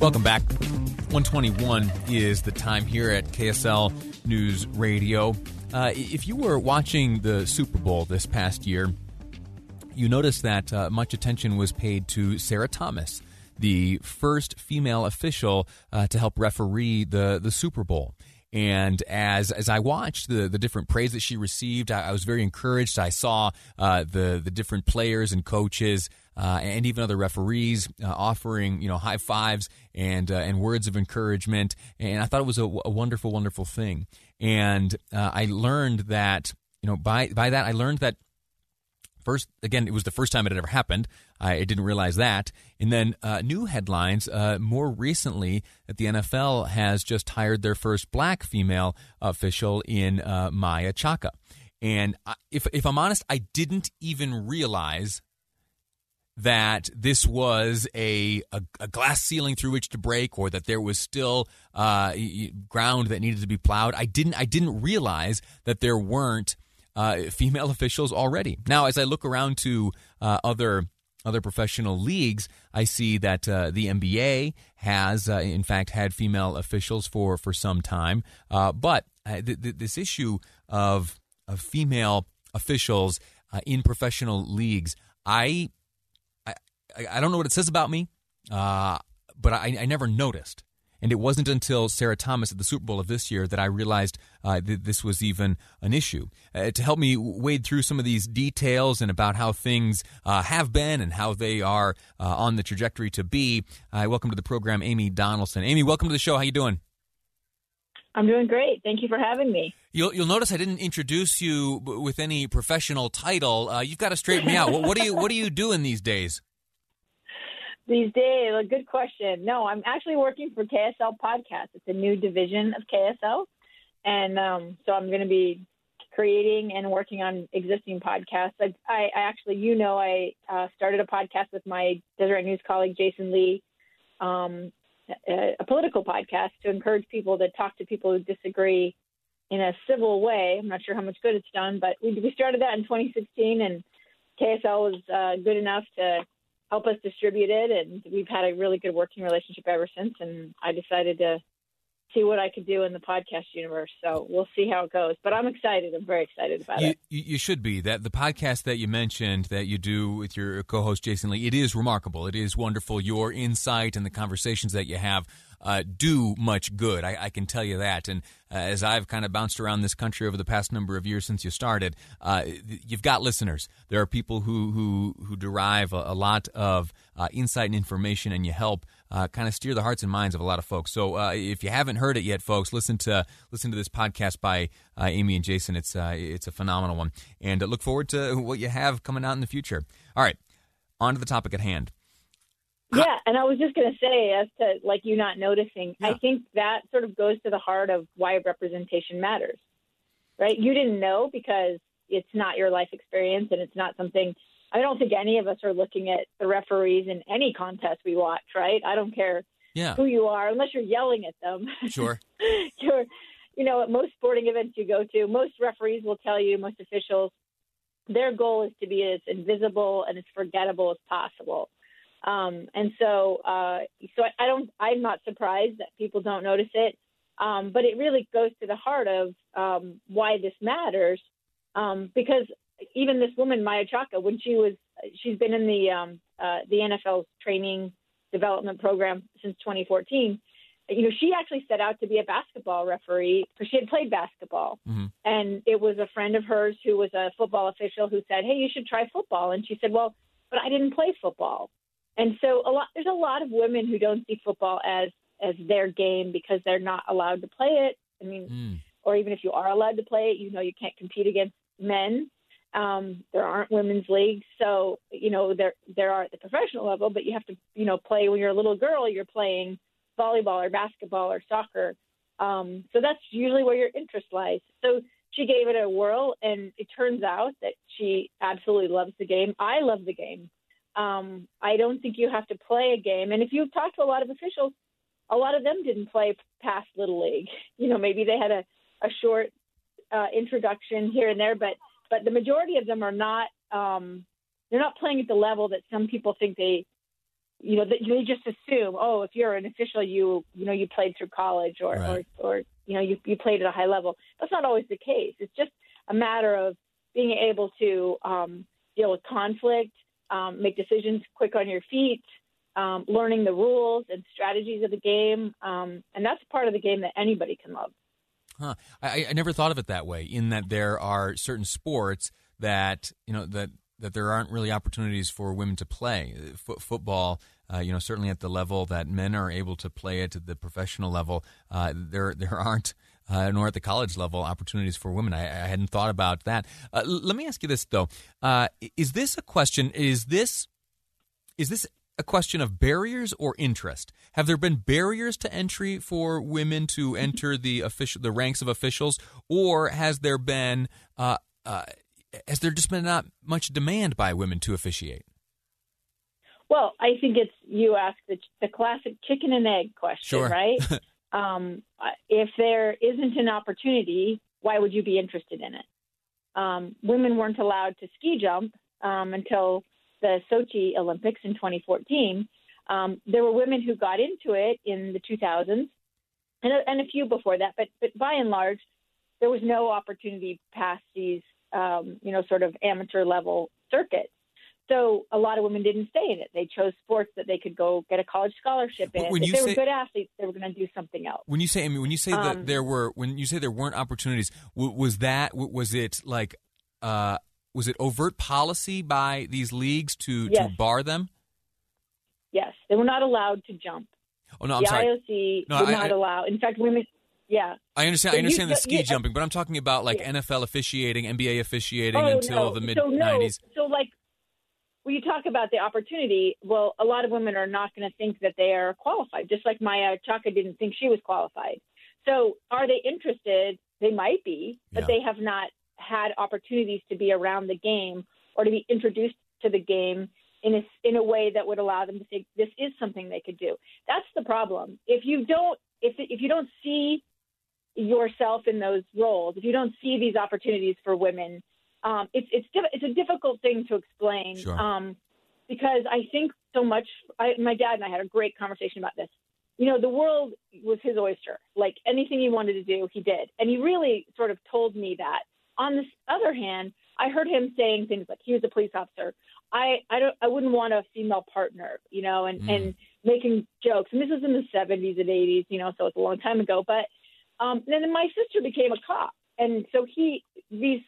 Welcome back. 121 is the time here at KSL News Radio. Uh, if you were watching the Super Bowl this past year, you noticed that uh, much attention was paid to Sarah Thomas, the first female official uh, to help referee the, the Super Bowl. And as as I watched the the different praise that she received, I, I was very encouraged. I saw uh, the the different players and coaches uh, and even other referees uh, offering you know high fives and uh, and words of encouragement. And I thought it was a, wonderful, wonderful thing. And uh, I learned that you know by by that I learned that first again it was the first time it had ever happened. I didn't realize that. And then uh, new headlines uh, more recently that the NFL has just hired their first black female official in Maia Chaka. And if, if I'm honest, I didn't even realize that this was a, a, a, glass ceiling through which to break or that there was still uh, ground that needed to be plowed. I didn't I didn't realize that there weren't uh, female officials already. Now, as I look around to uh, other other professional leagues, I see that uh, the NBA has, uh, in fact, had female officials for for some time. Uh, but th- th- this issue of of female officials in professional leagues, I I, I don't know what it says about me, uh, but I, I, never noticed. And it wasn't until Sarah Thomas at the Super Bowl of this year that I realized uh, that this was even an issue. Uh, to help me wade through some of these details and about how things uh, have been and how they are uh, on the trajectory to be, I welcome to the program Amy Donaldson. Amy, welcome to the show. How you doing? I'm doing great. Thank you for having me. You'll, you'll notice I didn't introduce you with any professional title. Uh, you've got to straighten me out. what, what, are you What are you doing these days? These days? A good question. No, I'm actually working for KSL Podcast. It's a new division of KSL, and um, so I'm going to be creating and working on existing podcasts. I, I, actually, you know, I uh, started a podcast with my Deseret News colleague Jason Lee, um, a, a political podcast to encourage people to talk to people who disagree in a civil way. I'm not sure how much good it's done, but we, we started that in 2016, and KSL was uh, good enough to help us distribute it. And we've had a really good working relationship ever since. And I decided to see what I could do in the podcast universe. So we'll see how it goes. But I'm excited. I'm very excited about you, it. You should be. That the podcast that you mentioned that you do with your co-host Jason Lee, it is remarkable. It is wonderful. Your insight and the conversations that you have uh, do much good. I, I, can tell you that. And uh, as I've kind of bounced around this country over the past number of years since you started, uh, you've got listeners. There are people who who who derive a, a lot of uh, insight and information, and you help. Uh, kind of steer the hearts and minds of a lot of folks. So uh, if you haven't heard it yet, folks, listen to listen to this podcast by Amy and Jason. It's it's a phenomenal one, and look forward to what you have coming out in the future. All right, on to the topic at hand. Yeah, and I was just going to say, as to like you not noticing, yeah. I think that sort of goes to the heart of why representation matters, right? You didn't know because it's not your life experience and it's not something. I don't think any of us are looking at the referees in any contest we watch, right? I don't care yeah. who you are, unless you're yelling at them. Sure. you're, you know, at most sporting events you go to, most referees will tell you, most officials, their goal is to be as invisible and as forgettable as possible um, and so, uh, so I, I don't, I'm not surprised that people don't notice it. Um, but it really goes to the heart of um, why this matters, um, because even this woman Maia Chaka, when she was, she's been in the um, uh, the NFL's training development program since 2014. You know, she actually set out to be a basketball referee because she had played basketball, mm-hmm. and it was a friend of hers who was a football official who said, "Hey, you should try football," and she said, "Well, but I didn't play football." And so a lot there's a lot of women who don't see football as as their game because they're not allowed to play it. I mean, mm. or even if you are allowed to play it, you know you can't compete against men. Um, there aren't women's leagues, so you know there there are at the professional level, but you have to you know play when you're a little girl. You're playing volleyball or basketball or soccer. Um, so that's usually where your interest lies. So she gave it a whirl, and it turns out that she absolutely loves the game. I love the game. Um, I don't think you have to play a game. And if you talk to a lot of officials, a lot of them didn't play past Little League. You know, maybe they had a, a short uh, introduction here and there, but but the majority of them are not. Um, they're not playing at the level that some people think they. You know, that they just assume, oh, if you're an official, you you know you played through college or Right. or, or you know you you played at a high level. That's not always the case. It's just a matter of being able to um, deal with conflict, um, make decisions quick on your feet, um, learning the rules and strategies of the game, um, and that's part of the game that anybody can love. Huh. I, I never thought of it that way. In that there are certain sports that you know that that there aren't really opportunities for women to play. F- football, uh, you know, certainly at the level that men are able to play it at the professional level, uh, there there aren't. Uh, nor at the college level, opportunities for women. I, I hadn't thought about that. Uh, let me ask you this though: uh, Is this a question? Is this is this a question of barriers or interest? Have there been barriers to entry for women to enter the official the ranks of officials, or has there been uh, uh, has there just been not much demand by women to officiate? Well, I think it's you ask the, the classic chicken and egg question, Sure. right? um, if there isn't an opportunity, why would you be interested in it? Um, women weren't allowed to ski jump um, until the Sochi Olympics in 2014. Um, there were women who got into it in the 2000s, and a, and a few before that, but but by and large, there was no opportunity past these um, you know sort of amateur level circuits. So a lot of women didn't stay in it. They chose sports that they could go get a college scholarship in. When if they say- were good athletes, they were going to do something else. When you say, I mean, when you say that Um, there were, when you say there weren't opportunities, was that was it like, uh, was it overt policy by these leagues to to bar them? Yes, they were not allowed to jump. Oh no, I'm the sorry. IOC No, would I- not I- allow. In fact, women. Yeah. I understand. But I you- understand the ski you- jumping, but I'm talking about like Yeah. NFL officiating, NBA officiating oh, until no. the mid so, no, '90s. So like when you talk about the opportunity, well, a lot of women are not going to think that they are qualified. Just like Maia Chaka didn't think she was qualified. So are they interested? They might be, but Yeah. they have not had opportunities to be around the game or to be introduced to the game in a, in a way that would allow them to think this is something they could do. That's the problem. If you don't if if you don't see yourself in those roles, if you don't see these opportunities for women, um, it's it's it's a difficult thing to explain. Sure. Um, because I think so much. I, my dad and I had a great conversation about this. You know, the world was his oyster. Like anything he wanted to do, he did, and he really sort of told me that. On the other hand, I heard him saying things like he was a police officer. I I don't I wouldn't want a female partner, you know, and Mm. and making jokes. And this was in the 70s and 80s, you know, so it's a long time ago. But um, then my sister became a cop, and so he these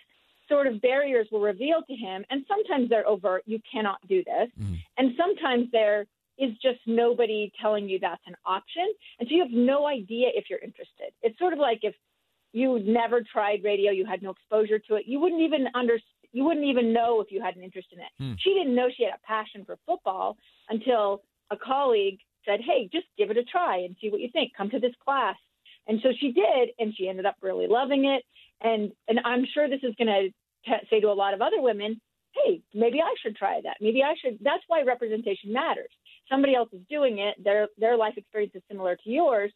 sort of barriers were revealed to him, and sometimes they're overt. You cannot do this, Mhm. and sometimes there is just nobody telling you that's an option, and so you have no idea if you're interested. It's sort of like if you never tried radio, you had no exposure to it, you wouldn't even under you wouldn't even know if you had an interest in it. Hmm. She didn't know she had a passion for football until a colleague said, "Hey, just give it a try and see what you think. Come to this class." And so she did, and she ended up really loving it. And and I'm sure this is going to say to a lot of other women, "Hey, maybe I should try that. Maybe I should." That's why representation matters. Somebody else is doing it. Their their life experience is similar to yours.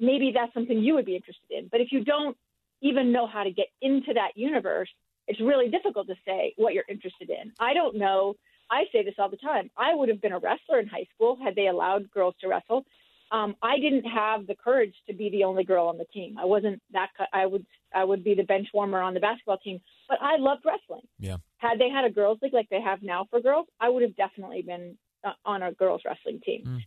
Maybe that's something you would be interested in. But if you don't even know how to get into that universe, it's really difficult to say what you're interested in. I don't know. I say this all the time. I would have been a wrestler in high school had they allowed girls to wrestle. Um, I didn't have the courage to be the only girl on the team. I wasn't that. I would. I would be the bench warmer on the basketball team. But I loved wrestling. Yeah. Had they had a girls league like they have now for girls, I would have definitely been uh, on a girls wrestling team.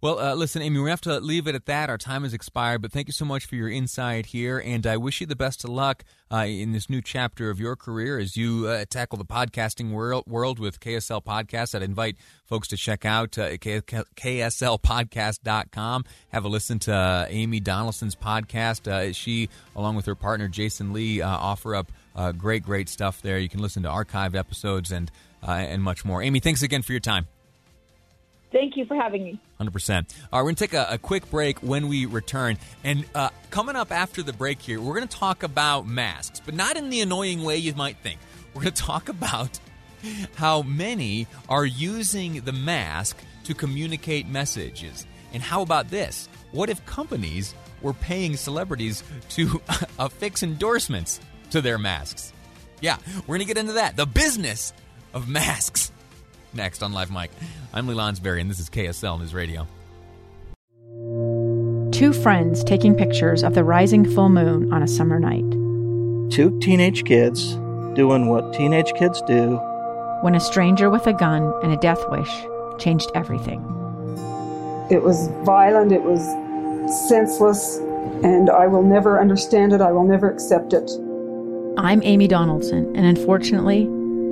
Well, uh, listen, Amy, we have to leave it at that. Our time has expired, but thank you so much for your insight here, and I wish you the best of luck uh, in this new chapter of your career as you uh, tackle the podcasting world, world with KSL Podcast. I'd invite folks to check out uh, K- KSLPodcast.com. Have a listen to uh, Amy Donaldson's podcast. Uh, she, along with her partner Jason Lee, uh, offer up great, great stuff there. You can listen to archived episodes and and much more. Amy, thanks again for your time. Thank you for having me. 100%. All right, we're going to take a, a, quick break when we return. And uh, coming up after the break here, we're going to talk about masks, but not in the annoying way you might think. We're going to talk about how many are using the mask to communicate messages. And how about this? What if companies were paying celebrities to affix endorsements to their masks? Yeah, we're going to get into that. The business of masks. Next on Live Mic. I'm Lee Lonsberry, and this is KSL News Radio. Two friends taking pictures of the rising full moon on a summer night. Two teenage kids doing what teenage kids do. When a stranger with a gun and a death wish changed everything. It was violent, it was senseless, and I will never understand it. I will never accept it. I'm Amy Donaldson, and unfortunately,